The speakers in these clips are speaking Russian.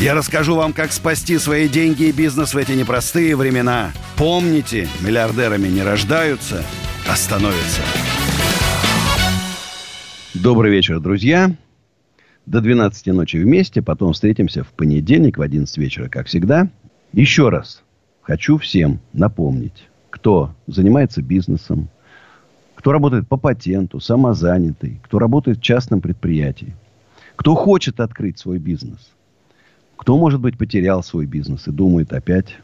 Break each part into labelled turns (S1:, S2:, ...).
S1: Я расскажу вам, как спасти свои деньги и бизнес в эти непростые времена. Помните, миллиардерами не рождаются, а становятся. Добрый вечер, друзья. До 12 ночи вместе, потом встретимся в понедельник в 11 вечера, как всегда. Еще раз хочу всем напомнить, кто занимается бизнесом, кто работает по патенту, самозанятый, кто работает в частном предприятии, кто хочет открыть свой бизнес, кто, может быть, потерял свой бизнес и думает опять.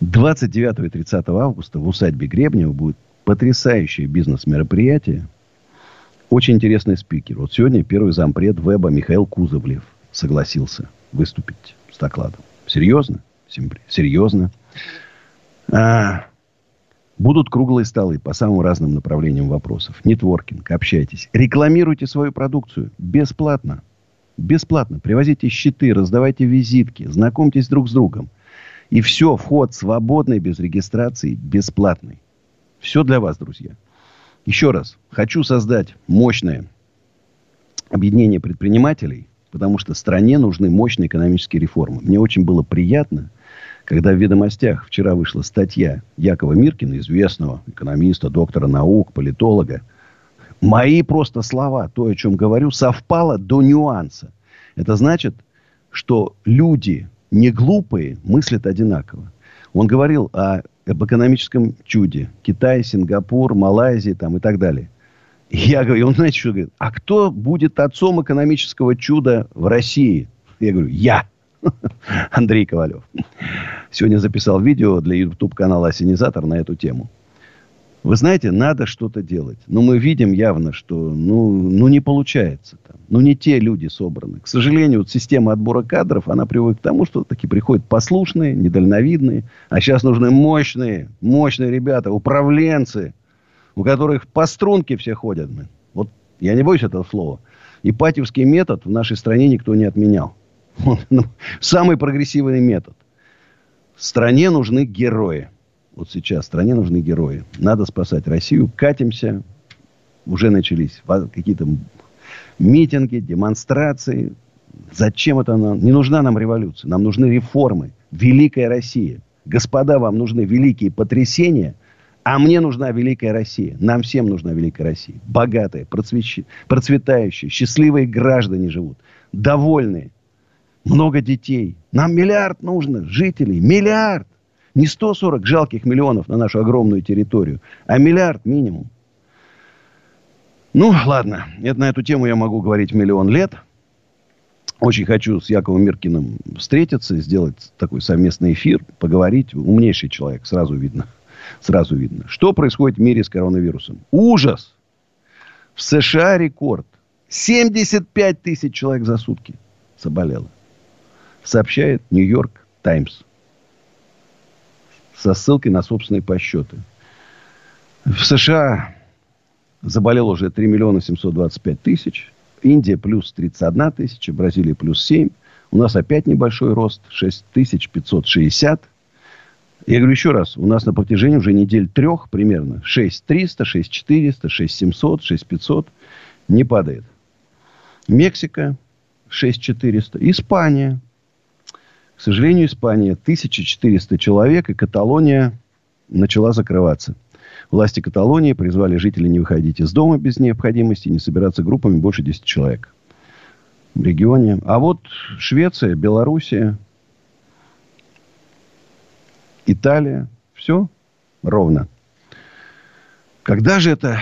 S1: 29 и 30 августа в усадьбе Гребнева будет потрясающее бизнес-мероприятие. Очень интересный спикер. Вот сегодня первый зампред веба Михаил Кузовлев согласился выступить с докладом. Серьезно? Серьезно. А, Будут круглые столы по самым разным направлениям вопросов. Нетворкинг, общайтесь. Рекламируйте свою продукцию бесплатно. Бесплатно. Привозите щиты, раздавайте визитки, знакомьтесь друг с другом. И все, вход свободный, без регистрации, бесплатный. Все для вас, друзья. Еще раз, хочу создать мощное объединение предпринимателей, потому что стране нужны мощные экономические реформы. Мне очень было приятно – когда в «Ведомостях» вчера вышла статья Якова Миркина, известного экономиста, доктора наук, политолога, мои просто слова, то, о чем говорю, совпало до нюанса. Это значит, что люди не глупые мыслят одинаково. Он говорил о, об экономическом чуде. Китай, Сингапур, Малайзия там, и так далее. Я говорю, он знаете, что говорит? А кто будет отцом экономического чуда в России? Я говорю, я. Андрей Ковалев. Сегодня записал видео для YouTube-канала «Осенизатор» на эту тему. Вы знаете, надо что-то делать. Но мы видим явно, что ну, ну не получается. Там. Ну не те люди собраны. К сожалению, вот система отбора кадров, она приводит к тому, что такие приходят послушные, недальновидные. А сейчас нужны мощные, мощные ребята, управленцы, у которых по струнке все ходят. Вот я не боюсь этого слова. Ипатьевский метод в нашей стране никто не отменял. Ну, самый прогрессивный метод. Стране нужны герои. Вот сейчас стране нужны герои. Надо спасать Россию. Катимся. Уже начались какие-то митинги, демонстрации. Зачем это нам? Не нужна нам революция. Нам нужны реформы. Великая Россия. Господа, вам нужны великие потрясения, а мне нужна великая Россия. Нам всем нужна великая Россия. Богатая, процвещ... процветающая, счастливые граждане живут. Довольные много детей. Нам миллиард нужно жителей. Миллиард. Не 140 жалких миллионов на нашу огромную территорию, а миллиард минимум. Ну, ладно. Это, на эту тему я могу говорить миллион лет. Очень хочу с Яковом Миркиным встретиться, сделать такой совместный эфир, поговорить. Умнейший человек, сразу видно. Сразу видно. Что происходит в мире с коронавирусом? Ужас! В США рекорд. 75 тысяч человек за сутки заболело сообщает Нью-Йорк Таймс со ссылкой на собственные подсчеты. В США заболело уже 3 миллиона 725 тысяч. Индия плюс 31 тысяча. Бразилия плюс 7. У нас опять небольшой рост. 6560. Я говорю еще раз. У нас на протяжении уже недель трех примерно 6300, 6400, 6700, 6500 не падает. Мексика 6400. Испания к сожалению, Испания 1400 человек, и Каталония начала закрываться. Власти Каталонии призвали жителей не выходить из дома без необходимости, не собираться группами больше 10 человек в регионе. А вот Швеция, Белоруссия, Италия, все ровно. Когда же это,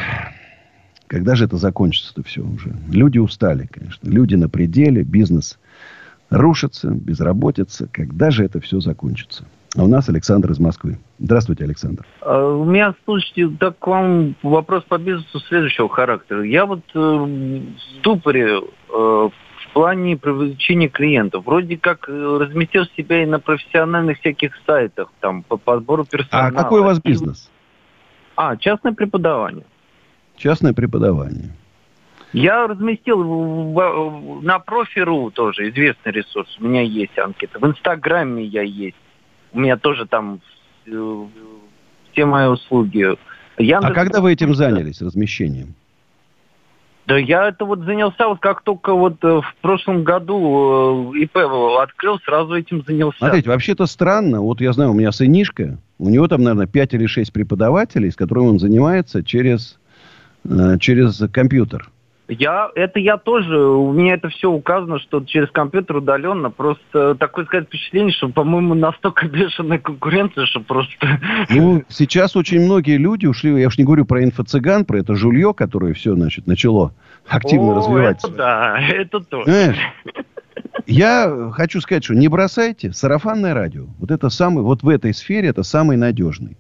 S1: когда же это закончится-то все уже? Люди устали, конечно. Люди на пределе, бизнес – рушится, безработица. Когда же это все закончится? А у нас Александр из Москвы. Здравствуйте, Александр.
S2: А, у меня, слушайте, так к вам вопрос по бизнесу следующего характера. Я вот э, в ступоре, э, в плане привлечения клиентов. Вроде как э, разместил себя и на профессиональных всяких сайтах, там, по подбору персонала.
S1: А какой у вас бизнес?
S2: А, частное преподавание.
S1: Частное преподавание.
S2: Я разместил в, в, на профи.ру тоже известный ресурс. У меня есть анкета. В Инстаграме я есть. У меня тоже там э, все мои услуги.
S1: Яндекс... А когда вы этим занялись, размещением?
S2: Да я это вот занялся, вот как только вот э, в прошлом году э, ИП открыл, сразу этим занялся.
S1: Смотрите, вообще-то странно. Вот я знаю, у меня сынишка, у него там, наверное, 5 или 6 преподавателей, с которыми он занимается через, через компьютер.
S2: Я, это я тоже, у меня это все указано, что через компьютер удаленно. Просто такое сказать впечатление, что, по-моему, настолько бешеная конкуренция, что просто...
S1: Ну, сейчас очень многие люди ушли, я уж не говорю про инфо-цыган, про это жулье, которое все, значит, начало активно
S2: О,
S1: развиваться.
S2: Это да, это то.
S1: Знаешь, я хочу сказать, что не бросайте сарафанное радио. Вот это самый, вот в этой сфере это самый надежный.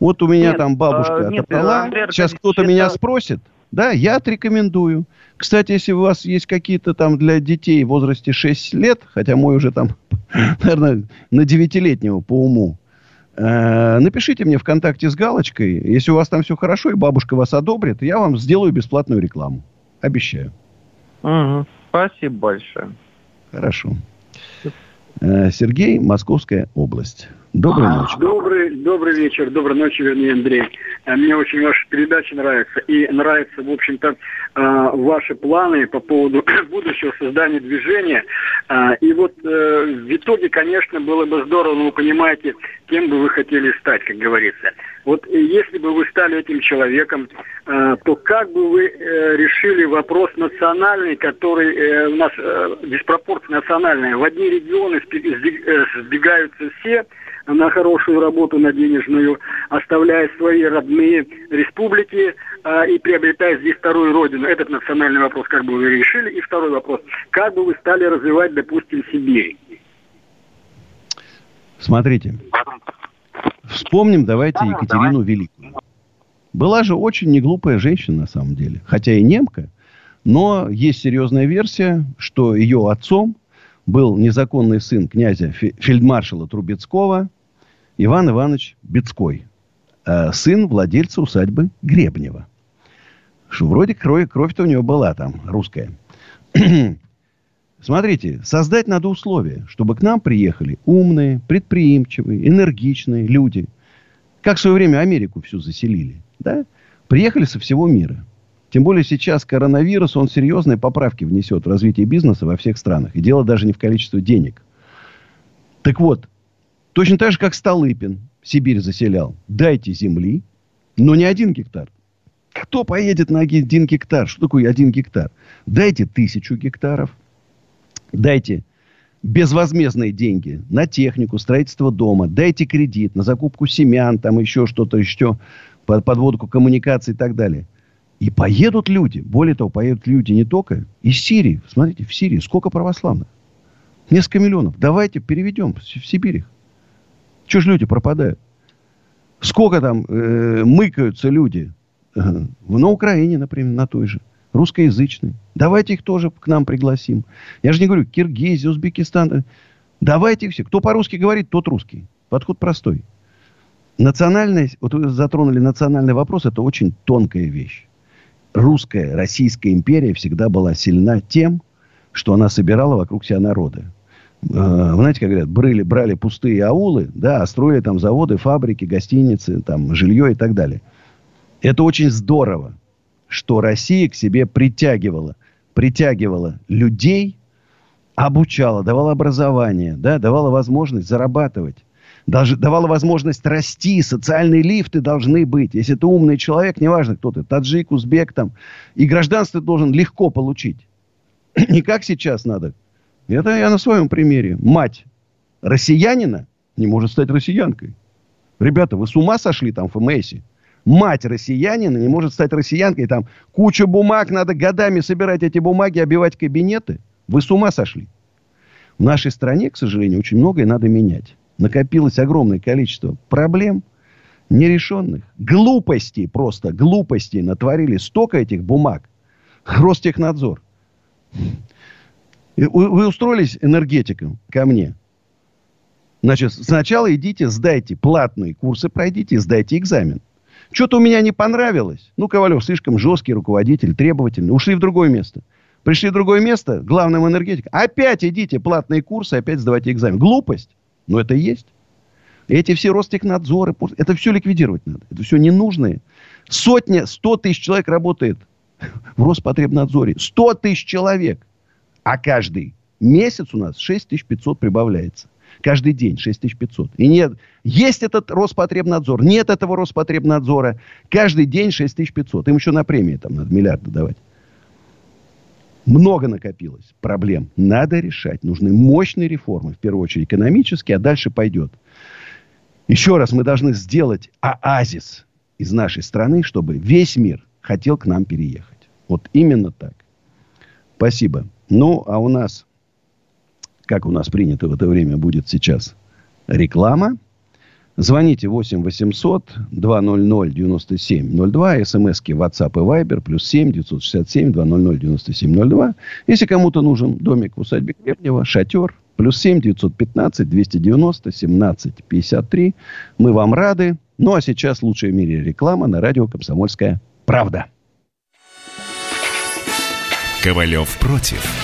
S1: Вот у меня нет, там бабушка а, нет, отобрала. Сейчас кто-то меня спросит, да, я отрекомендую. Кстати, если у вас есть какие-то там для детей в возрасте 6 лет, хотя мой уже там, наверное, на 9-летнего по уму, э, напишите мне ВКонтакте с галочкой. Если у вас там все хорошо и бабушка вас одобрит, я вам сделаю бесплатную рекламу. Обещаю.
S2: Угу. Спасибо большое.
S1: Хорошо. Э, Сергей, Московская область. Доброй ночи.
S3: Добрый, добрый вечер, доброй ночи, вернее, Андрей. Э, мне очень ваша передача нравится. И нравятся, в общем-то, э, ваши планы по поводу будущего создания движения. И вот в итоге, конечно, было бы здорово, но вы понимаете, кем бы вы хотели стать, как говорится. Вот если бы вы стали этим человеком, то как бы вы решили вопрос национальный, который у нас диспропорция национальная. В одни регионы сбегаются все, на хорошую работу, на денежную, оставляя свои родные республики а, и приобретая здесь вторую родину. Этот национальный вопрос как бы вы решили. И второй вопрос. Как бы вы стали развивать, допустим, Сибирь?
S1: Смотрите. Вспомним давайте Екатерину Великую. Была же очень неглупая женщина на самом деле. Хотя и немка. Но есть серьезная версия, что ее отцом был незаконный сын князя фельдмаршала Трубецкого Иван Иванович Бецкой, э, сын владельца усадьбы Гребнева. Что вроде кровь, кровь-то у него была там, русская. Смотрите, создать надо условия, чтобы к нам приехали умные, предприимчивые, энергичные люди. Как в свое время Америку всю заселили. Да? Приехали со всего мира. Тем более сейчас коронавирус, он серьезные поправки внесет в развитие бизнеса во всех странах. И дело даже не в количестве денег. Так вот, точно так же, как Столыпин Сибирь заселял. Дайте земли, но не один гектар. Кто поедет на один гектар? Что такое один гектар? Дайте тысячу гектаров. Дайте безвозмездные деньги на технику, строительство дома. Дайте кредит на закупку семян, там еще что-то еще, подводку коммуникаций и так далее. И поедут люди. Более того, поедут люди не только из Сирии. Смотрите, в Сирии сколько православных? Несколько миллионов. Давайте переведем в Сибирь. Чего ж люди пропадают? Сколько там э, мыкаются люди? Э, на Украине, например, на той же. Русскоязычные. Давайте их тоже к нам пригласим. Я же не говорю, Киргизия, Узбекистан. Давайте их все. Кто по-русски говорит, тот русский. Подход простой. Национальность, вот вы затронули национальный вопрос, это очень тонкая вещь русская, Российская империя всегда была сильна тем, что она собирала вокруг себя народы. Э, знаете, как говорят, брали, брали пустые аулы, да, а строили там заводы, фабрики, гостиницы, там, жилье и так далее. Это очень здорово, что Россия к себе притягивала, притягивала людей, обучала, давала образование, да, давала возможность зарабатывать даже давала возможность расти, социальные лифты должны быть. Если ты умный человек, неважно кто ты, таджик, узбек там, и гражданство ты должен легко получить. Не как сейчас надо. Это я на своем примере. Мать россиянина не может стать россиянкой. Ребята, вы с ума сошли там в ФМСе? Мать россиянина не может стать россиянкой. Там куча бумаг, надо годами собирать эти бумаги, обивать кабинеты. Вы с ума сошли. В нашей стране, к сожалению, очень многое надо менять накопилось огромное количество проблем нерешенных. Глупостей просто, глупостей натворили столько этих бумаг. Ростехнадзор. Вы, устроились энергетиком ко мне. Значит, сначала идите, сдайте платные курсы, пройдите сдайте экзамен. Что-то у меня не понравилось. Ну, Ковалев слишком жесткий руководитель, требовательный. Ушли в другое место. Пришли в другое место, главным энергетиком. Опять идите, платные курсы, опять сдавайте экзамен. Глупость. Но это и есть. Эти все Ростехнадзоры, это все ликвидировать надо. Это все ненужные. Сотня, сто тысяч человек работает в Роспотребнадзоре. Сто тысяч человек. А каждый месяц у нас 6500 прибавляется. Каждый день 6500. И нет, есть этот Роспотребнадзор, нет этого Роспотребнадзора. Каждый день 6500. Им еще на премии там надо миллиарды давать. Много накопилось проблем. Надо решать. Нужны мощные реформы. В первую очередь экономические, а дальше пойдет. Еще раз, мы должны сделать оазис из нашей страны, чтобы весь мир хотел к нам переехать. Вот именно так. Спасибо. Ну, а у нас, как у нас принято в это время, будет сейчас реклама. Звоните 8 800 200 9702. СМСки WhatsApp и Viber. Плюс 7 967 200 9702. Если кому-то нужен домик в усадьбе Гребнева, шатер. Плюс 7 915 290 17 53. Мы вам рады. Ну, а сейчас лучшая в мире реклама на радио «Комсомольская правда».
S4: Ковалев против.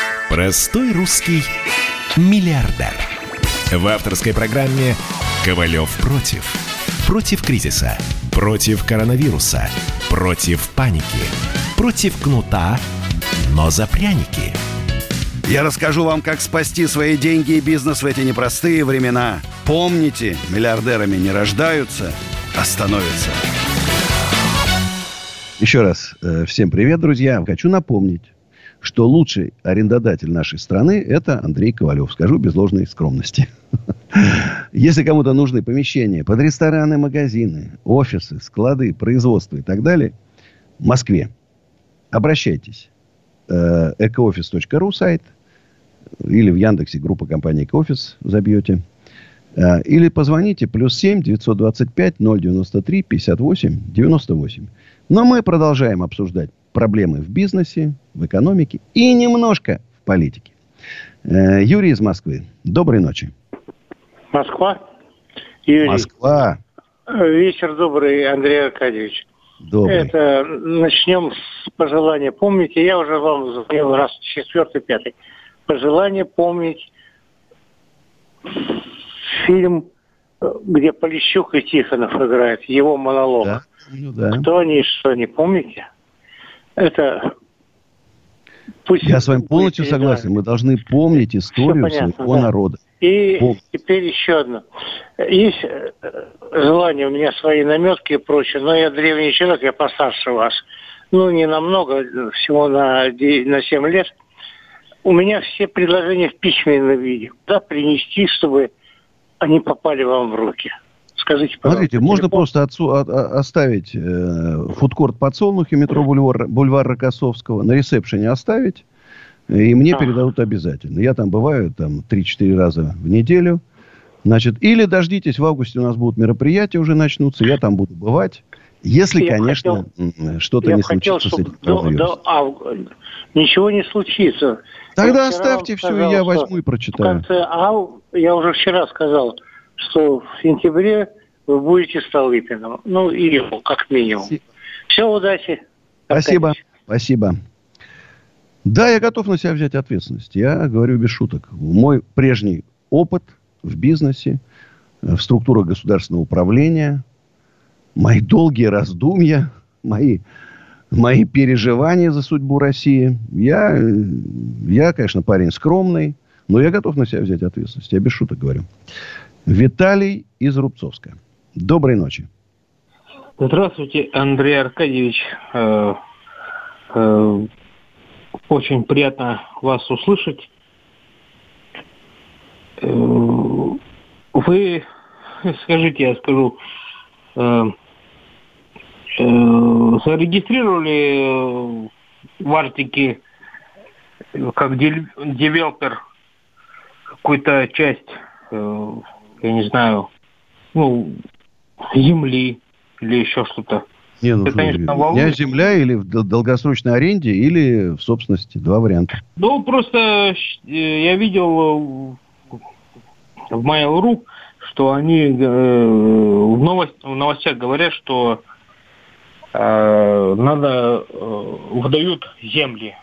S4: Простой русский миллиардер. В авторской программе «Ковалев против». Против кризиса. Против коронавируса. Против паники. Против кнута, но за пряники.
S1: Я расскажу вам, как спасти свои деньги и бизнес в эти непростые времена. Помните, миллиардерами не рождаются, а становятся. Еще раз э, всем привет, друзья. Хочу напомнить, что лучший арендодатель нашей страны – это Андрей Ковалев. Скажу без ложной скромности. Если кому-то нужны помещения под рестораны, магазины, офисы, склады, производство и так далее, в Москве, обращайтесь. Экоофис.ру сайт или в Яндексе группа компании Экоофис забьете. Э, или позвоните плюс 7 925 093 58 98. Но мы продолжаем обсуждать проблемы в бизнесе, в экономике и немножко в политике. Э, Юрий из Москвы. Доброй ночи.
S5: Москва. Юрий.
S1: Москва.
S5: Вечер добрый, Андрей Аркадьевич.
S1: Добрый.
S5: Это начнем с пожелания. Помните, я уже вам звонил раз четвертый, пятый. Пожелание помнить фильм, где Полищук и Тихонов играют, его монолог.
S1: Да. Ну, да.
S5: Кто они и что они, помните? Это пусть
S1: Я с вами
S5: будет
S1: полностью
S5: передано.
S1: согласен. Мы должны помнить историю
S5: понятно,
S1: своего
S5: да.
S1: народа.
S5: И
S1: Пом-
S5: теперь еще одно. Есть э, желание у меня свои наметки и прочее, но я древний человек, я постарше вас. Ну, не намного, всего на, на 7 лет. У меня все предложения в письменном виде. Куда принести, чтобы они попали вам в руки? Скажите, пожалуйста.
S1: Смотрите, можно
S5: телефон.
S1: просто отцу- от- а- оставить э, фудкорт подсолнухи, метро бульвар, бульвар Рокоссовского, на ресепшене оставить, и мне
S5: Ага.
S1: передадут обязательно. Я там бываю там 3-4 раза в неделю. Значит, или дождитесь, в августе у нас будут мероприятия уже начнутся, я там буду бывать. Если,
S5: Я
S1: конечно, что-то не
S5: хотел,
S1: случится с
S5: чтобы
S1: этим
S5: до, до авгу- ничего не случится.
S1: Тогда
S5: Я
S1: оставьте все, и
S5: сказал,
S1: я возьму и
S5: В
S1: прочитаю.
S5: конце ау, я уже вчера сказал, что в сентябре вы будете Столыпиным. Ну, и его, как минимум. Все, удачи.
S1: Спасибо. Спасибо. Да, я готов на себя взять ответственность. Я говорю без шуток. Мой прежний опыт в бизнесе, э, в структурах государственного управления, мои долгие раздумья, мои, мои переживания за судьбу России. Я, э, я, конечно, парень скромный, но я готов на себя взять ответственность. Я без шуток говорю. Виталий из Рубцовска. Доброй ночи.
S6: Здравствуйте, Андрей Аркадьевич. Э, э, очень приятно вас услышать. Э, вы скажите, я скажу, зарегистрировали в Арктике как девелопер какую-то часть, я не знаю, ну, земли или еще что-то.
S1: Не, ну, Это, конечно, волнует. земля или в долгосрочной аренде, или в собственности. Два варианта.
S6: Ну, просто э, я видел э, в Mail.ru, что они э, в, новость, в новостях говорят, что э, надо э, выдают земли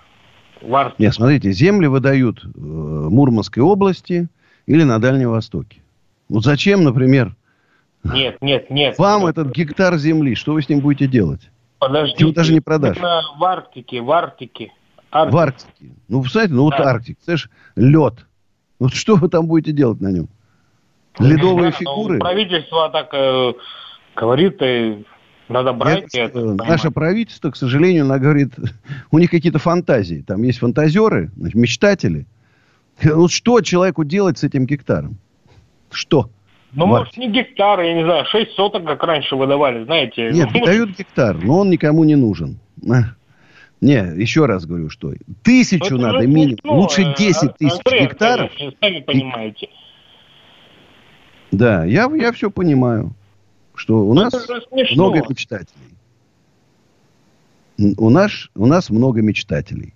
S1: в Арктике. Нет, смотрите, земли выдают в Мурманской области или на Дальнем Востоке. Вот зачем, например,
S6: нет, нет, нет.
S1: Вам этот гектар земли, что вы с ним будете делать?
S6: Подождите. Его
S1: даже не продашь.
S6: в Арктике, в Арктике.
S1: Арктик. В Арктике. Ну, представляете, ну да. вот Арктик, знаешь, лед. Вот что вы там будете делать на нем? Ледовые да, фигуры?
S6: Правительство так э, говорит, э, надо брать.
S1: Я, это, наше правительство, к сожалению, она говорит, у них какие-то фантазии. Там есть фантазеры, значит, мечтатели. Вот что человеку делать с этим гектаром? Что?
S6: Ну, вот. может, не гектар, я не знаю, 6 соток, как раньше выдавали, знаете.
S1: Нет, ну, дают гектар, но он никому не нужен. Не, еще раз говорю, что тысячу это надо минимум, смешно. лучше 10 э, тысяч Андрей, гектаров.
S6: Конечно, сами понимаете.
S1: Да, я, я все понимаю, что у нас много мечтателей. У нас, у нас много мечтателей.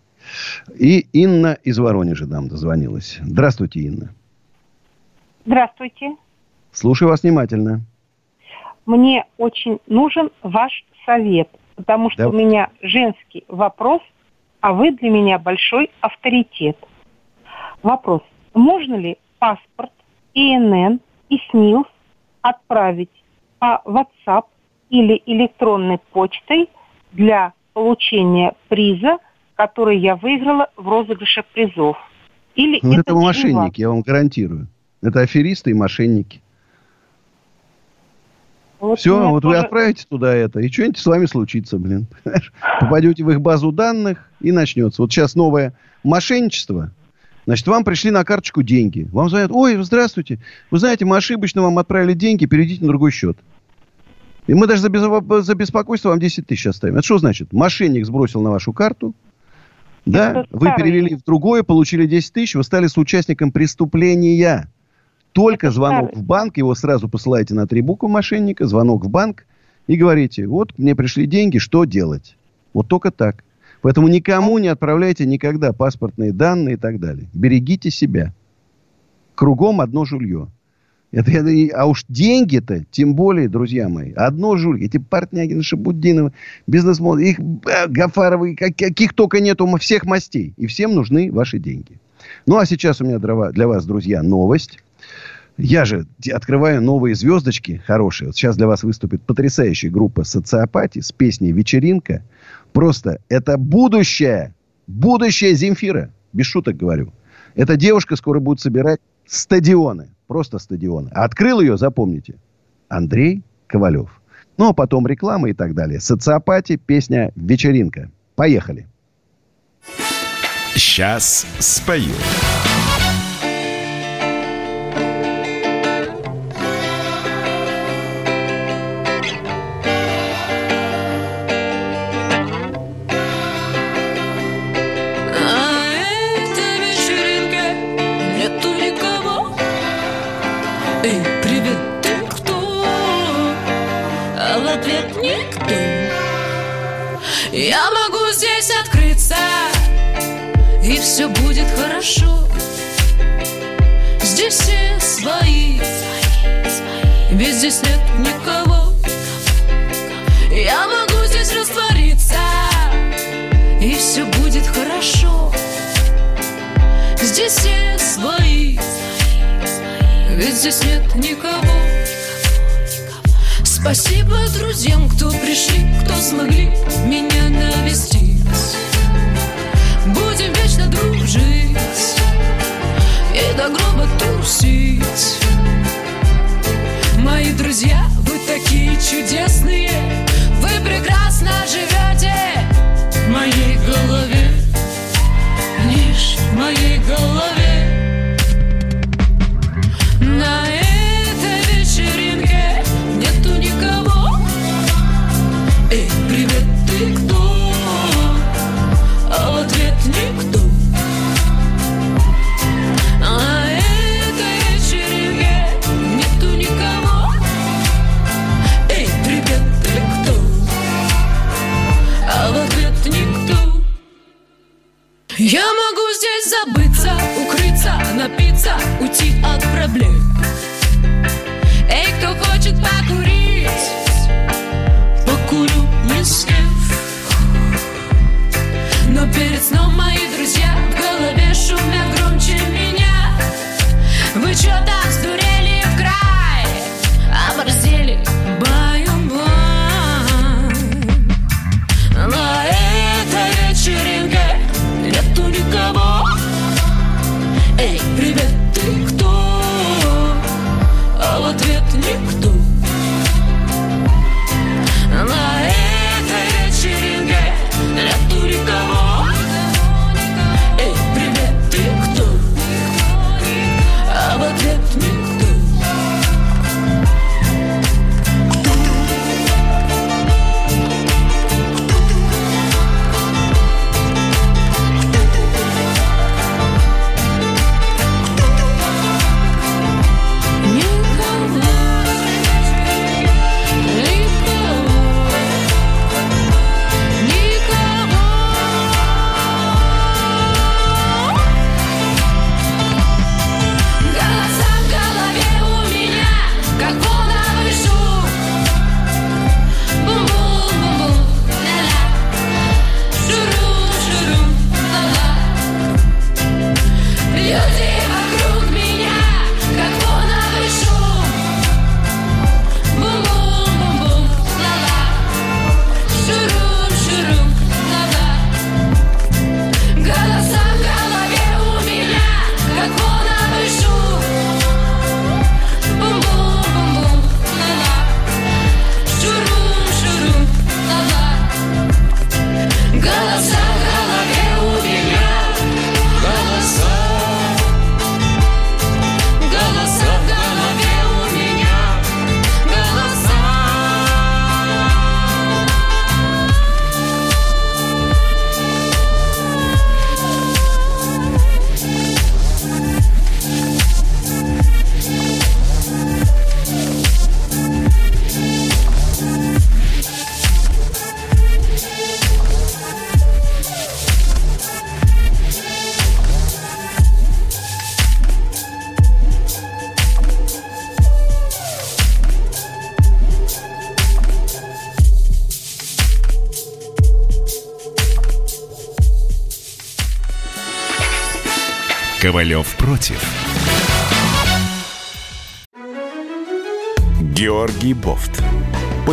S1: И Инна из Воронежа нам дозвонилась. Здравствуйте, Инна.
S7: Здравствуйте.
S1: Слушаю вас внимательно.
S7: Мне очень нужен ваш совет, потому что да. у меня женский вопрос, а вы для меня большой авторитет. Вопрос. Можно ли паспорт, ИНН и СНИЛС отправить по WhatsApp или электронной почтой для получения приза, который я выиграла в розыгрыше призов?
S1: Или ну, это, это мошенники, я вам гарантирую. Это аферисты и мошенники. Вот Все, вот тоже... вы отправите туда это, и что-нибудь с вами случится, блин. Попадете в их базу данных, и начнется. Вот сейчас новое мошенничество. Значит, вам пришли на карточку деньги. Вам звонят, ой, здравствуйте, вы знаете, мы ошибочно вам отправили деньги, перейдите на другой счет. И мы даже за, без... за беспокойство вам 10 тысяч оставим. Это что значит? Мошенник сбросил на вашу карту, да, вы перевели в другое, получили 10 тысяч, вы стали соучастником преступления. Только звонок старый. в банк, его сразу посылаете на три буквы мошенника, звонок в банк, и говорите, вот мне пришли деньги, что делать? Вот только так. Поэтому никому не отправляйте никогда паспортные данные и так далее. Берегите себя. Кругом одно жулье. Это, это, а уж деньги-то, тем более, друзья мои, одно жулье. Эти Портнягины, Шабуддиновы, бизнесмены, их э, Гафаровы, как, каких только нету всех мастей. И всем нужны ваши деньги. Ну, а сейчас у меня для вас, друзья, новость. Я же открываю новые звездочки хорошие. Вот сейчас для вас выступит потрясающая группа «Социопати» с песней «Вечеринка». Просто это будущее. Будущее Земфира. Без шуток говорю. Эта девушка скоро будет собирать стадионы. Просто стадионы. А открыл ее, запомните, Андрей Ковалев. Ну, а потом реклама и так далее. Социопати, песня «Вечеринка». Поехали.
S4: Сейчас спою.
S8: Все будет хорошо. Здесь все свои. Ведь здесь нет никого. Я могу здесь раствориться. И все будет хорошо. Здесь все свои. Ведь здесь нет никого. Спасибо друзьям, кто пришли, кто смогли меня навестить учимся дружить и до гроба тусить. Мои друзья, вы такие чудесные,
S9: вы прекрасно живете в моей голове, лишь в моей голове.
S8: Могу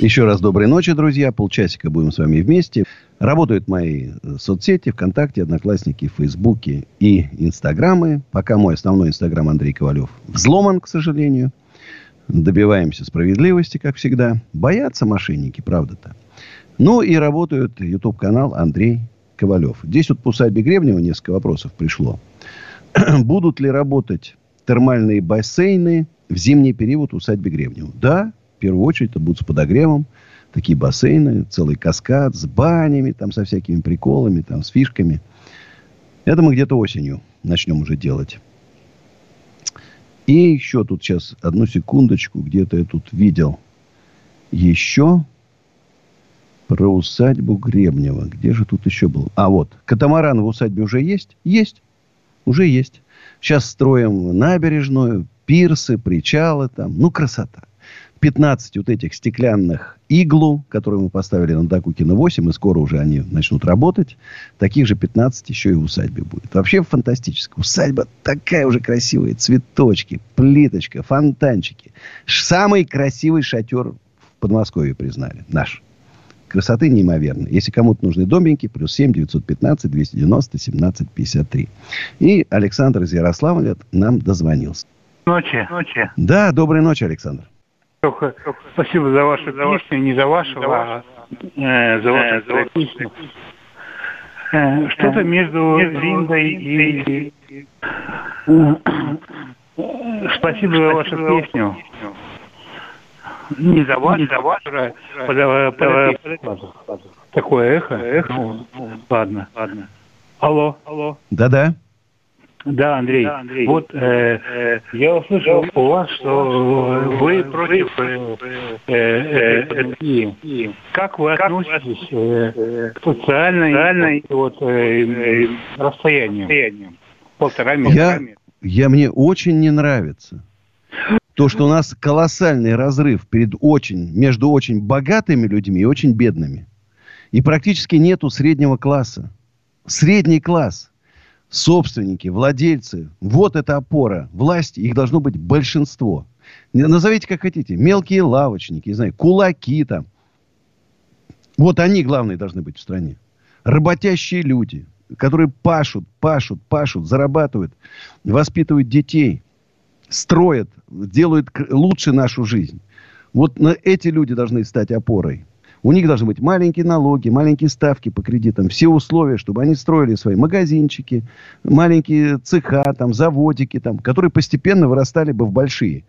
S1: Еще раз доброй ночи, друзья. Полчасика будем с вами вместе. Работают мои соцсети, ВКонтакте, Одноклассники, Фейсбуке и Инстаграмы. Пока мой основной Инстаграм Андрей Ковалев взломан, к сожалению. Добиваемся справедливости, как всегда. Боятся мошенники, правда-то. Ну и работает YouTube-канал Андрей Ковалев. Здесь вот по усадьбе Гребнева несколько вопросов пришло. Будут ли работать термальные бассейны в зимний период усадьбе Гребнева? Да, первую очередь, это будут с подогревом. Такие бассейны, целый каскад с банями, там, со всякими приколами, там, с фишками. Это мы где-то осенью начнем уже делать. И еще тут сейчас, одну секундочку, где-то я тут видел еще про усадьбу Гребнева. Где же тут еще был? А вот, катамаран в усадьбе уже есть? Есть. Уже есть. Сейчас строим набережную, пирсы, причалы там. Ну, красота. 15 вот этих стеклянных иглу, которые мы поставили на Докукина 8, и скоро уже они начнут работать. Таких же 15 еще и в усадьбе будет. Вообще фантастически. Усадьба такая уже красивая. Цветочки, плиточка, фонтанчики. Самый красивый шатер Подмосковье признали. Наш. Красоты неимоверной. Если кому-то нужны домики, плюс 7 915 290 17 53. И Александр из Ярославля нам дозвонился.
S10: Ночи. Ночи.
S1: Да, доброй ночи, Александр.
S10: Спасибо за вашу песню, не за вашу, а э, за вашу э, песню. Э, что-то между Линдой и... Э, спасибо за вашу песню. Не за вас, не за вас, а такое эхо. эхо. Ну, ладно, ладно. Алло, алло.
S1: Да-да.
S10: Да, Андрей. Да, Андрей. Вот э, э, я услышал у вас, что вы против э, э, э, как вы относитесь э, к социальной, социальной вот, э, расстоянию?
S1: Полтора метра. Я, я мне очень не нравится то, что у нас колоссальный разрыв перед очень, между очень богатыми людьми и очень бедными. И практически нету среднего класса. Средний класс, собственники, владельцы, вот эта опора власти, их должно быть большинство. Назовите как хотите. Мелкие лавочники, не знаю, кулаки там. Вот они главные должны быть в стране. Работящие люди, которые пашут, пашут, пашут, зарабатывают, воспитывают детей, строят, делают лучше нашу жизнь. Вот эти люди должны стать опорой. У них должны быть маленькие налоги, маленькие ставки по кредитам, все условия, чтобы они строили свои магазинчики, маленькие цеха, там, заводики, там, которые постепенно вырастали бы в большие.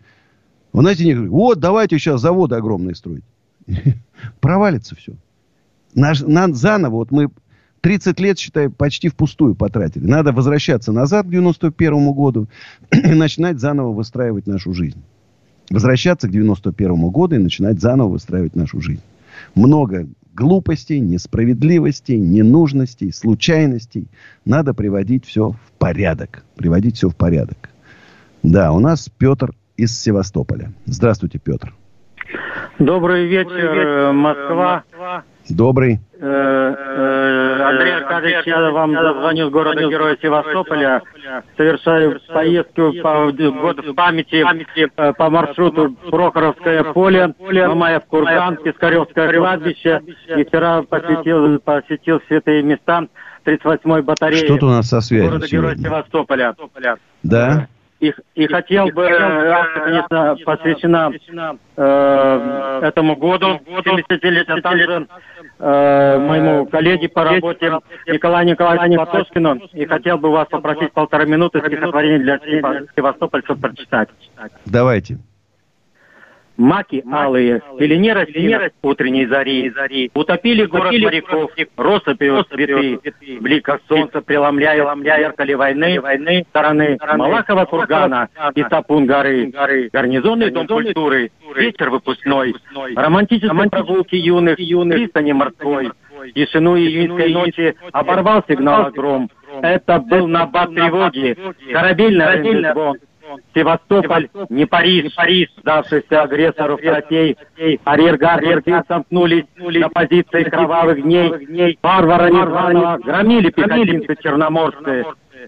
S1: Вы знаете, говорят, вот, давайте сейчас заводы огромные строить. Провалится все. Наш, на, заново, вот мы 30 лет, считай, почти впустую потратили. Надо возвращаться назад к 91 году и начинать заново выстраивать нашу жизнь. Возвращаться к 91 году и начинать заново выстраивать нашу жизнь. Много глупостей, несправедливостей, ненужностей, случайностей. Надо приводить все в порядок. Приводить все в порядок. Да, у нас Петр из Севастополя. Здравствуйте, Петр.
S11: Добрый вечер, Добрый вечер Москва. Москва.
S1: Добрый.
S11: Э, э, Андрей Аркадьевич, я вам звоню с города Героя Севастополя. Совершаю поездку по году в памяти э, по маршруту Прохоровское поле, Мамаев Курган, Пискаревское кладбище. И вчера посетил, посетил святые места 38-й батареи.
S1: Что-то у нас со связью
S11: Города Героя Севастополя.
S1: Да.
S11: И, и хотел бы, акция, конечно, посвящена э, этому году, 70-летию, а также э, моему коллеге по работе Николаю Николаевичу Платошкину. И хотел бы вас попросить полтора минуты стихотворение для Севастопольцев прочитать.
S1: Давайте.
S11: Маки алые, в пелене росинок утренней зари, утопили город моряков, россыпью цветы, в ликах солнца преломляя зеркале войны, войны стороны Малахова кургана и Сапун горы, гарнизонный дом культуры, вечер выпускной, романтические прогулки юных, пристани морской, тишину июньской ночи оборвал сигнал гром. Это был набат тревоги, корабельный звон. Севастополь, не Париж, не Париж, сдавшийся агрессору стратей. Арьергарды сомкнулись на позиции кровавых дней. Варвара незваного громили пехотинцы черноморские.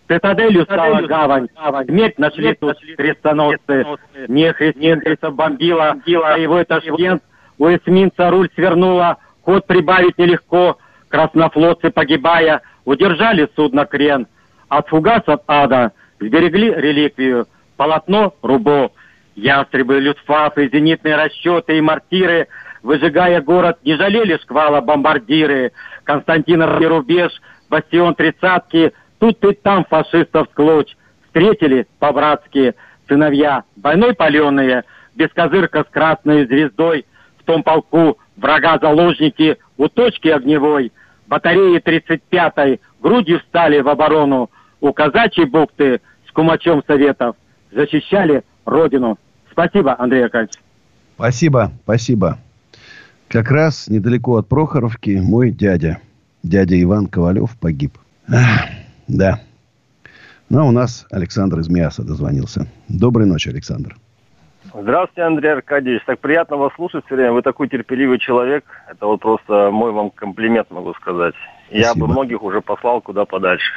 S11: Цитаделью стала гавань. Медь нашли тут крестоносцы. Нехрист немцев бомбила, боевой Ташкент. У эсминца руль свернула, ход прибавить нелегко. Краснофлотцы, погибая, удержали судно крен. От фугасов ада сберегли реликвию полотно Рубо, ястребы, люцфафы, зенитные расчеты и мортиры, выжигая город, не жалели шквала бомбардиры, Константиновский рубеж, бастион тридцатки, тут и там фашистов склочь, встретили по-братски сыновья, войной паленые, без козырка с красной звездой, в том полку врага заложники у точки огневой, батареи 35-й грудью встали в оборону, у казачьей бухты с кумачом советов, защищали Родину. Спасибо, Андрей Аркадьевич.
S1: Спасибо, спасибо. Как раз недалеко от Прохоровки мой дядя, дядя Иван Ковалев, погиб. Ах, да. Ну, а у нас Александр из Миаса дозвонился. Доброй ночи, Александр.
S12: Здравствуйте, Андрей Аркадьевич. Так приятно вас слушать все время. Вы такой терпеливый человек. Это вот просто мой вам комплимент, могу сказать. Спасибо. Я бы многих уже послал куда подальше.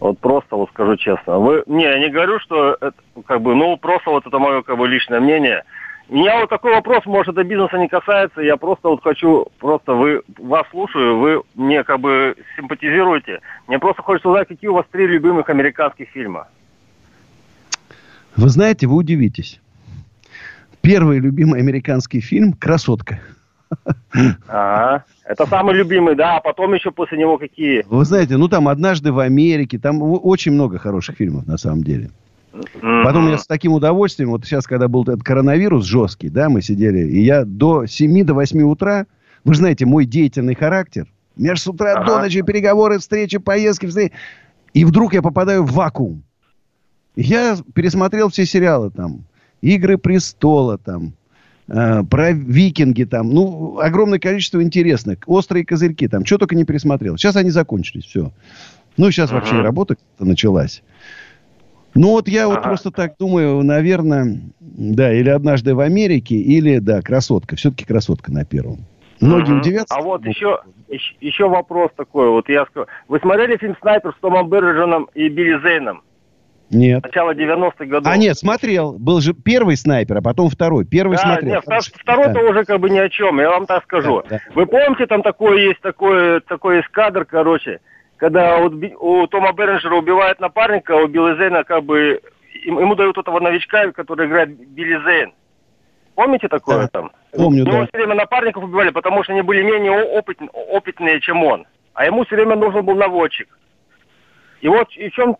S12: Вот просто вот скажу честно. Вы, не, я не говорю, что это, как бы, ну просто вот это мое как бы личное мнение. Меня вот такой вопрос, может, это бизнеса не касается, я просто вот хочу, просто вы, вас слушаю, вы мне как бы симпатизируете. Мне просто хочется узнать, какие у вас три любимых американских фильма.
S1: Вы знаете, вы удивитесь. Первый любимый американский фильм «Красотка».
S12: Ага. Это самый любимый, да, а потом еще после него какие?
S1: Вы знаете, ну там «Однажды в Америке», там очень много хороших фильмов на самом деле. Потом я с таким удовольствием, вот сейчас, когда был этот коронавирус жесткий, да, мы сидели, и я до 7 до 8 утра, вы же знаете, мой деятельный характер, у меня же с утра ага. до ночи переговоры, встречи, поездки, встречи, и вдруг я попадаю в вакуум. Я пересмотрел все сериалы там, «Игры престола» там, про викинги там, ну, огромное количество интересных, «Острые козырьки» там, что только не пересмотрел. Сейчас они закончились, все. Ну, сейчас ага. вообще работа началась. Ну, вот я вот просто так думаю, наверное, да, или «Однажды в Америке», или, да, «Красотка». Все-таки «Красотка» на первом. Многие угу. удивятся.
S12: А вот еще, еще вопрос такой. Вот я скажу. Вы смотрели фильм «Снайпер» с Томом Берджином и Билли Зейном?
S1: Нет.
S12: Начало 90-х годов.
S1: А нет, смотрел. Был же первый снайпер, а потом второй. Первый
S12: да,
S1: смотрел.
S12: Нет, второй-то да. уже как бы ни о чем, я вам так скажу. Да, да. Вы помните, там такой есть такой, такой эскадр, короче, когда вот у Тома Бернджера убивают напарника, а у Билли Зейна как бы ему дают этого новичка, который играет Билли Зейн. Помните такое да, там?
S1: Помню,
S12: Его
S1: да.
S12: все время напарников убивали, потому что они были менее опыт, опытные, чем он. А ему все время нужен был наводчик. И вот и в чем,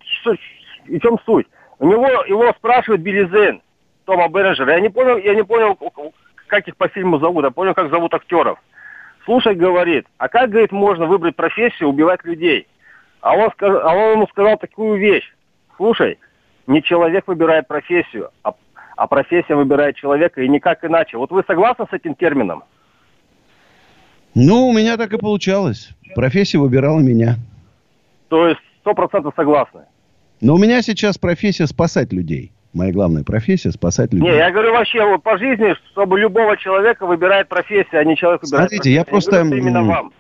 S12: в чем суть? У него его спрашивает Билли Зейн, Тома Бернджера. Я не понял, я не понял, как их по фильму зовут, я понял, как зовут актеров. Слушай, говорит, а как, говорит, можно выбрать профессию, убивать людей? А он, а он ему сказал такую вещь. Слушай, не человек выбирает профессию, а, а профессия выбирает человека, и никак иначе. Вот вы согласны с этим термином?
S1: Ну, у меня так и получалось. Профессия выбирала меня.
S12: То есть сто процентов согласны?
S1: Но у меня сейчас профессия спасать людей. Моя главная профессия – спасать людей.
S12: Не, я говорю вообще вот по жизни, чтобы любого человека выбирает профессия, а не человек выбирает
S1: Смотрите, профессию. я просто... Я говорю, именно вам.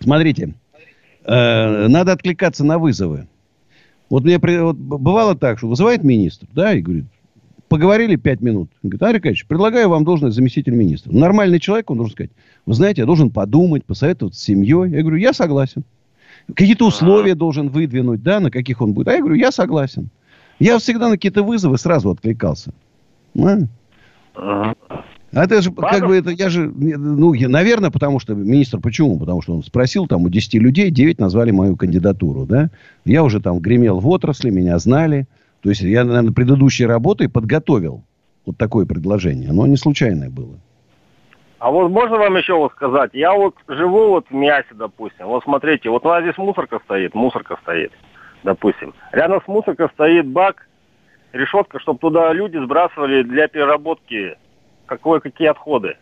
S1: Смотрите, э, надо откликаться на вызовы. Вот мне вот, бывало так, что вызывает министр, да, и говорит, поговорили пять минут. Он говорит, Арий Аркадьевич, предлагаю вам должность заместителя министра. Нормальный человек, он должен сказать, вы знаете, я должен подумать, посоветоваться с семьей. Я говорю, я согласен. Какие-то условия должен выдвинуть, да, на каких он будет. А я говорю, я согласен. Я всегда на какие-то вызовы сразу откликался. А? А это же, как бы, это, я же, ну, я, наверное, потому что, министр, почему? Потому что он спросил, там, у 10 людей 9 назвали мою кандидатуру, да? Я уже там гремел в отрасли, меня знали. То есть, я, наверное, предыдущей работой подготовил вот такое предложение. Оно не случайное было.
S12: А вот можно вам еще вот сказать? Я вот живу вот в Миасе, допустим. Вот смотрите, вот у нас здесь мусорка стоит, мусорка стоит допустим. Рядом с мусоркой стоит бак, решетка, чтобы туда люди сбрасывали для переработки какое, какие отходы.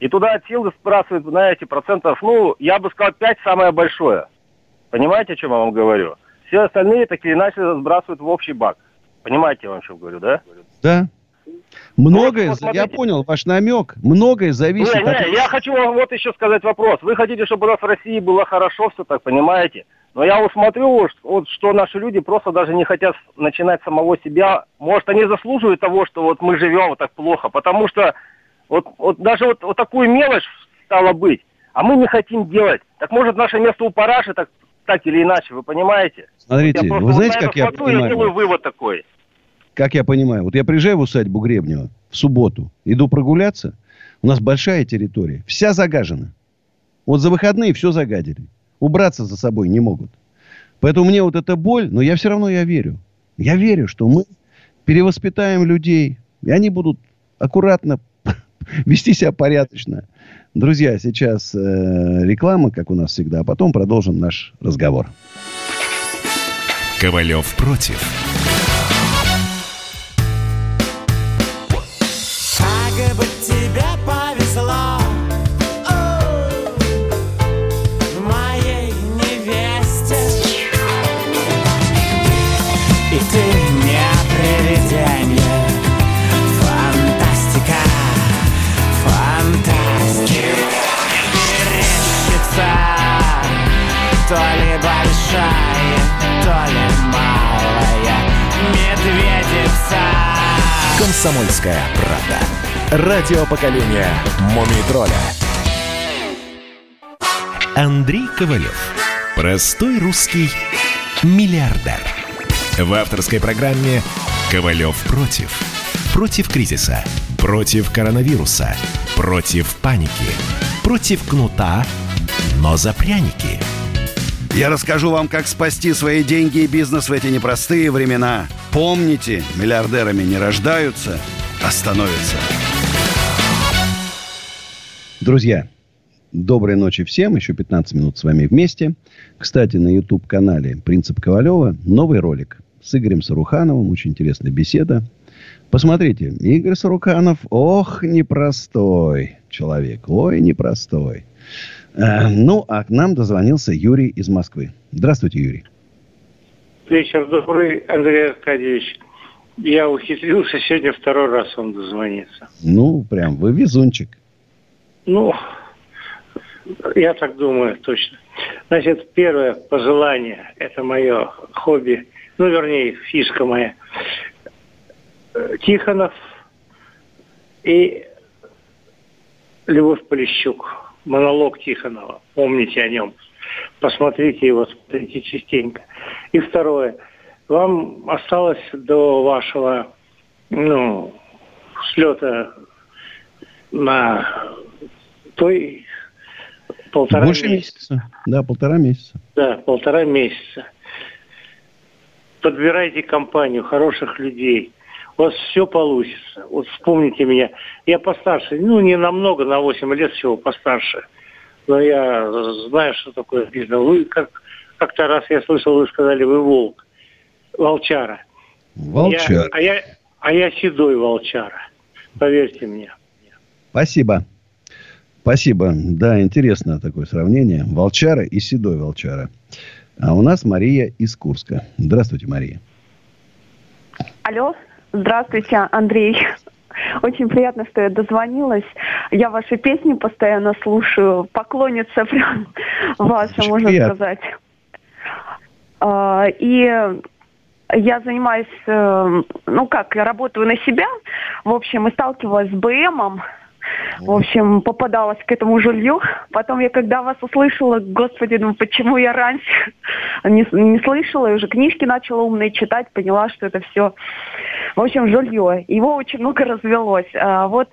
S12: И туда от силы сбрасывают, знаете, процентов, ну, я бы сказал, 5 самое большое. Понимаете, о чем я вам говорю? Все остальные так или иначе сбрасывают в общий бак. Понимаете, я вам что говорю, да?
S1: Да. Многое, вот, вот, я понял ваш намек, многое зависит
S12: не, не, от... Я хочу вам вот еще сказать вопрос. Вы хотите, чтобы у нас в России было хорошо все так, понимаете? Но я вот смотрю, вот, что наши люди просто даже не хотят начинать самого себя. Может, они заслуживают того, что вот мы живем вот так плохо, потому что вот, вот даже вот, вот такую мелочь стало быть, а мы не хотим делать. Так может наше место у параши так, так или иначе, вы понимаете?
S1: Смотрите,
S12: вот
S1: вы знаете, как я
S12: понимаю? Я делаю вывод такой.
S1: Как я понимаю, вот я приезжаю в усадьбу Гребнева в субботу, иду прогуляться, у нас большая территория, вся загажена. Вот за выходные все загадили убраться за собой не могут. Поэтому мне вот эта боль, но я все равно я верю. Я верю, что мы перевоспитаем людей, и они будут аккуратно вести себя порядочно. Друзья, сейчас э, реклама, как у нас всегда, а потом продолжим наш разговор.
S4: Ковалев против. «Комсомольская правда». радио поколения «Мумий тролля». Андрей Ковалев. Простой русский миллиардер. В авторской программе «Ковалев против». Против кризиса. Против коронавируса. Против паники. Против кнута, но за пряники.
S1: Я расскажу вам, как спасти свои деньги и бизнес в эти непростые времена. Помните, миллиардерами не рождаются, а становятся. Друзья, доброй ночи всем. Еще 15 минут с вами вместе. Кстати, на YouTube-канале «Принцип Ковалева» новый ролик с Игорем Сарухановым. Очень интересная беседа. Посмотрите, Игорь Саруханов, ох, непростой человек. Ой, непростой. Э, ну, а к нам дозвонился Юрий из Москвы. Здравствуйте, Юрий.
S5: Вечер добрый, Андрей Аркадьевич. Я ухитрился сегодня второй раз вам дозвониться.
S1: Ну, прям вы везунчик.
S5: Ну, я так думаю, точно. Значит, первое пожелание, это мое хобби, ну, вернее, фишка моя. Э, Тихонов и Любовь Полищук монолог Тихонова. Помните о нем. Посмотрите его, смотрите частенько. И второе. Вам осталось до вашего ну, слета на той полтора
S1: Больше месяца. месяца. Да, полтора месяца.
S5: Да, полтора месяца. Подбирайте компанию хороших людей – у вас все получится. Вот вспомните меня. Я постарше, ну, не намного, на 8 лет всего постарше. Но я знаю, что такое бизнес. Вы как, как-то раз я слышал, вы сказали, вы волк. Волчара.
S1: Волчара.
S5: Я, а, я, а я седой волчара. Поверьте мне.
S1: Спасибо. Спасибо. Да, интересно такое сравнение. Волчара и седой волчара. А у нас Мария из Курска. Здравствуйте, Мария.
S13: Алло. Здравствуйте, Андрей. Очень приятно, что я дозвонилась. Я ваши песни постоянно слушаю. Поклонница прям ваша, Очень можно приятно. сказать. А, и я занимаюсь, э, ну как, я работаю на себя, в общем, и сталкивалась с БМом. В общем, попадалась к этому жилью. Потом я, когда вас услышала, господи, ну почему я раньше не, не слышала, и уже книжки начала умные читать, поняла, что это все, в общем, жилье. Его очень много развелось. А, вот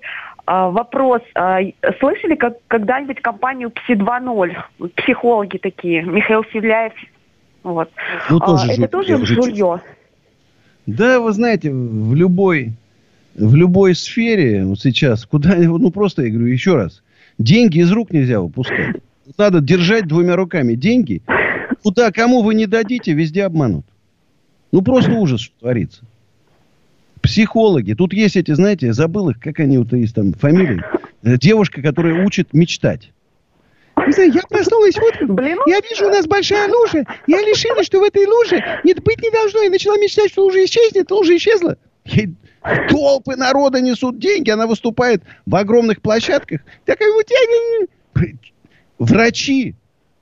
S13: а, вопрос. А, слышали как, когда-нибудь компанию Пси 2.0? Психологи такие, Михаил Севляев. Вот. Ну, тоже а, это тоже жилье?
S1: Да, вы знаете, в любой в любой сфере вот сейчас, куда, ну просто, я говорю еще раз, деньги из рук нельзя выпускать. Надо держать двумя руками деньги. Куда, кому вы не дадите, везде обманут. Ну просто ужас, что творится. Психологи. Тут есть эти, знаете, я забыл их, как они вот есть там фамилии. Э, девушка, которая учит мечтать. Не знаю, я проснулась утром, Блин, я вижу, у нас большая лужа. Я решила, что в этой луже нет, быть не должно. И начала мечтать, что лужа исчезнет, лужа исчезла. Ей толпы народа несут деньги, она выступает в огромных площадках. Такая вот врачи,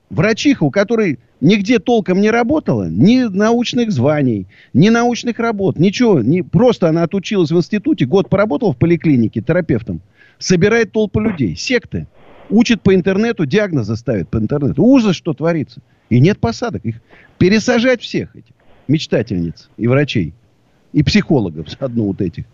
S1: врачиха, у которой нигде толком не работала, ни научных званий, ни научных работ, ничего, не, просто она отучилась в институте, год поработала в поликлинике терапевтом, собирает толпу людей, секты, учит по интернету, диагнозы ставит по интернету. Ужас, что творится. И нет посадок. Их пересажать всех этих мечтательниц и врачей. И психологов заодно вот этих.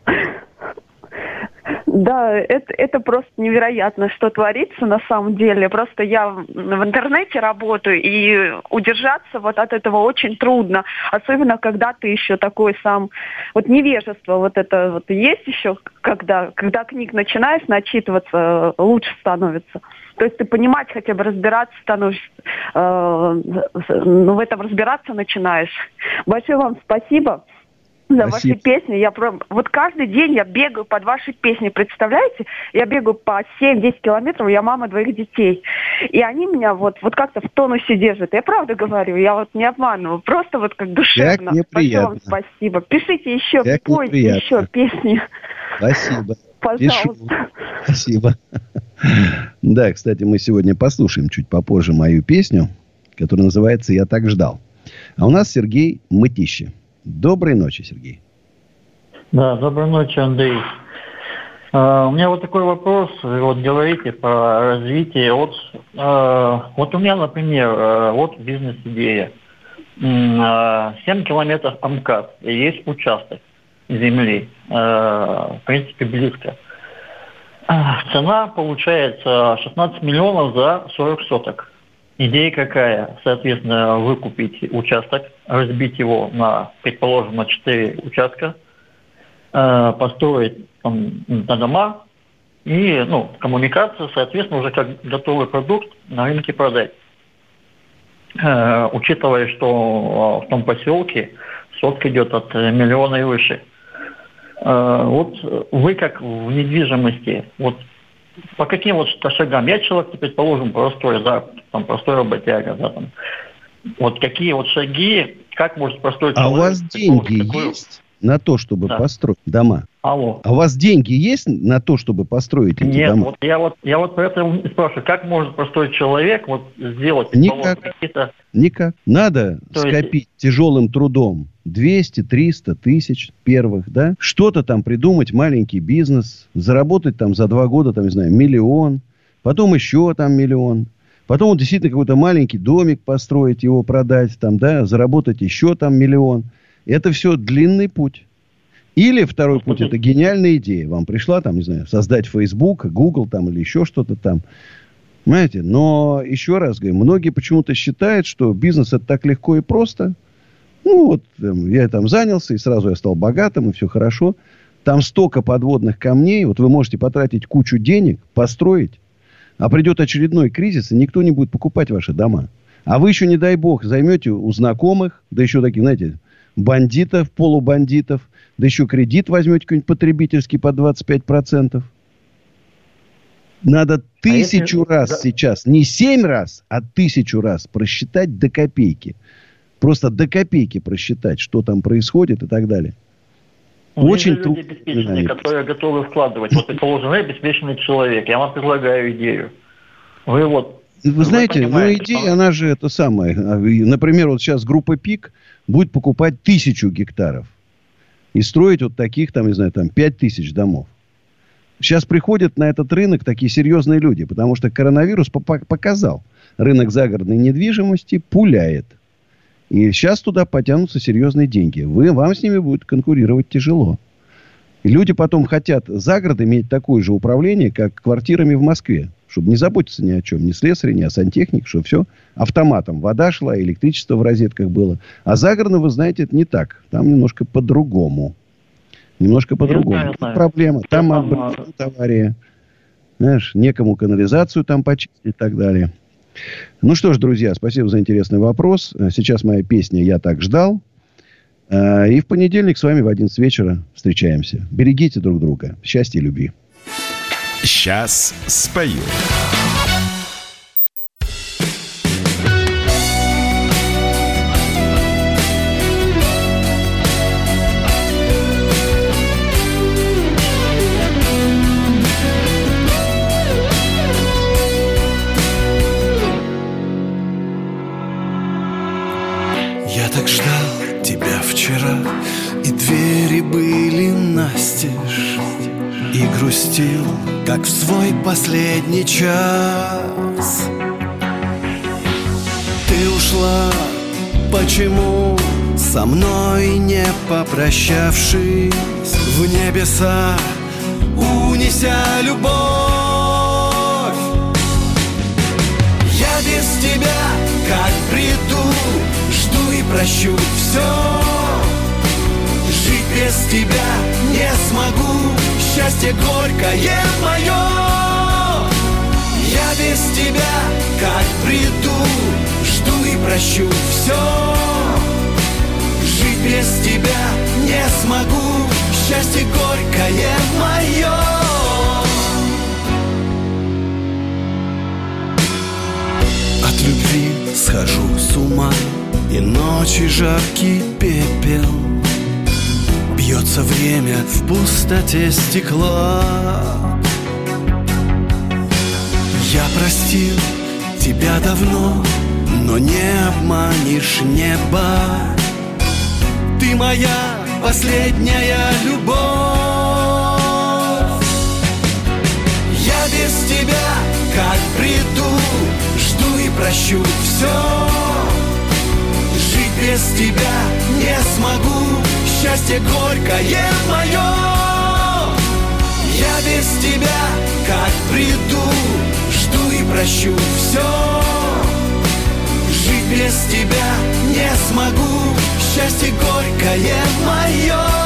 S13: Да, это, это просто невероятно, что творится на самом деле. Просто я в интернете работаю, и удержаться вот от этого очень трудно. Особенно, когда ты еще такой сам... Вот невежество вот это вот есть еще, когда, когда книг начинаешь начитываться, лучше становится. То есть ты понимать, хотя бы разбираться становишься, э, ну, в этом разбираться начинаешь. Большое вам спасибо за ваши песни. Я про... Вот каждый день я бегаю под ваши песни, представляете? Я бегаю по 7-10 километров, я мама двоих детей. И они меня вот, вот как-то в тонусе держат. Я правда говорю, я вот не обманываю. Просто вот как душевно.
S1: Как Большое
S13: вам спасибо. Пишите еще,
S1: как
S13: пойте еще песни.
S1: Спасибо.
S13: Пожалуйста.
S1: Пишу. Спасибо. Да, кстати, мы сегодня послушаем чуть попозже мою песню, которая называется «Я так ждал». А у нас Сергей Мытищи. Доброй ночи, Сергей.
S14: Да, доброй ночи, Андрей. Uh, у меня вот такой вопрос. Вот говорите про развитие. Вот, uh, вот у меня, например, uh, вот бизнес-идея. 7 километров АМКАД. Есть участок земли. В принципе, близко. Цена получается 16 миллионов за 40 соток. Идея какая? Соответственно, выкупить участок, разбить его на, предположим, на 4 участка, э, построить там, на дома и ну, коммуникация, соответственно, уже как готовый продукт на рынке продать. Э, учитывая, что в том поселке сотка идет от миллиона и выше. Э, вот вы как в недвижимости, вот по каким вот шагам? Я человек, предположим, простой, да, там, простой работяга, да, там. Вот какие вот шаги, как может простой человек...
S1: А у вас деньги такой, есть на то, чтобы да. построить дома?
S14: Алло.
S1: А у вас деньги есть на то, чтобы построить эти
S14: Нет,
S1: дома?
S14: вот я вот я вот про это спрашиваю, как может простой человек вот сделать
S1: Никак. какие-то... Никак. Надо то скопить есть... тяжелым трудом 200, 300 тысяч первых, да? Что-то там придумать, маленький бизнес, заработать там за два года, там, не знаю, миллион, потом еще там миллион. Потом вот действительно какой-то маленький домик построить, его продать, там, да, заработать еще там миллион. Это все длинный путь. Или второй путь, это гениальная идея. Вам пришла, там, не знаю, создать Facebook, Google там или еще что-то там. Понимаете? Но еще раз говорю, многие почему-то считают, что бизнес это так легко и просто – ну, вот я там занялся, и сразу я стал богатым, и все хорошо. Там столько подводных камней. Вот вы можете потратить кучу денег, построить, а придет очередной кризис, и никто не будет покупать ваши дома. А вы еще, не дай бог, займете у знакомых, да еще таких, знаете, бандитов, полубандитов, да еще кредит возьмете какой-нибудь потребительский по 25%. Надо тысячу а если... раз да. сейчас, не семь раз, а тысячу раз просчитать до копейки – Просто до копейки просчитать, что там происходит и так далее.
S14: Ну, Очень трудно. люди обеспеченные, которые готовы вкладывать. Вот, предположим, вы обеспеченный человек, я вам предлагаю идею. Вы вот
S1: вы, вы знаете, ну идея, что... она же это самое. А, например, вот сейчас группа ПИК будет покупать тысячу гектаров и строить вот таких, там, не знаю, там, пять тысяч домов. Сейчас приходят на этот рынок такие серьезные люди, потому что коронавирус показал. Рынок загородной недвижимости пуляет. И сейчас туда потянутся серьезные деньги. Вы, вам с ними будет конкурировать тяжело. И люди потом хотят за город иметь такое же управление, как квартирами в Москве. Чтобы не заботиться ни о чем. Ни слесаря, ни о сантехнике, чтобы все автоматом. Вода шла, электричество в розетках было. А за городом, вы знаете, это не так. Там немножко по-другому. Немножко по-другому. Проблема. Там, там авария. Знаешь, некому канализацию там почистить и так далее. Ну что ж, друзья, спасибо за интересный вопрос. Сейчас моя песня «Я так ждал». А, и в понедельник с вами в 11 вечера встречаемся. Берегите друг друга. Счастья и любви.
S4: Сейчас спою.
S15: Грустил, как в свой последний час. Ты ушла, почему со мной не попрощавшись? В небеса унеся любовь. Я без тебя, как приду, жду и прощу все Жить без тебя не смогу счастье горькое мое Я без тебя, как приду, жду и прощу все Жить без тебя не смогу, счастье горькое мое От любви схожу с ума И ночи жаркий пепел Льется время в пустоте стекла. Я простил тебя давно Но не обманешь небо. Ты моя последняя любовь.
S1: Я без тебя как приду Жду и прощу все Жить без тебя не смогу счастье горькое мое Я без тебя как приду Жду и прощу все Жить без тебя не смогу Счастье горькое мое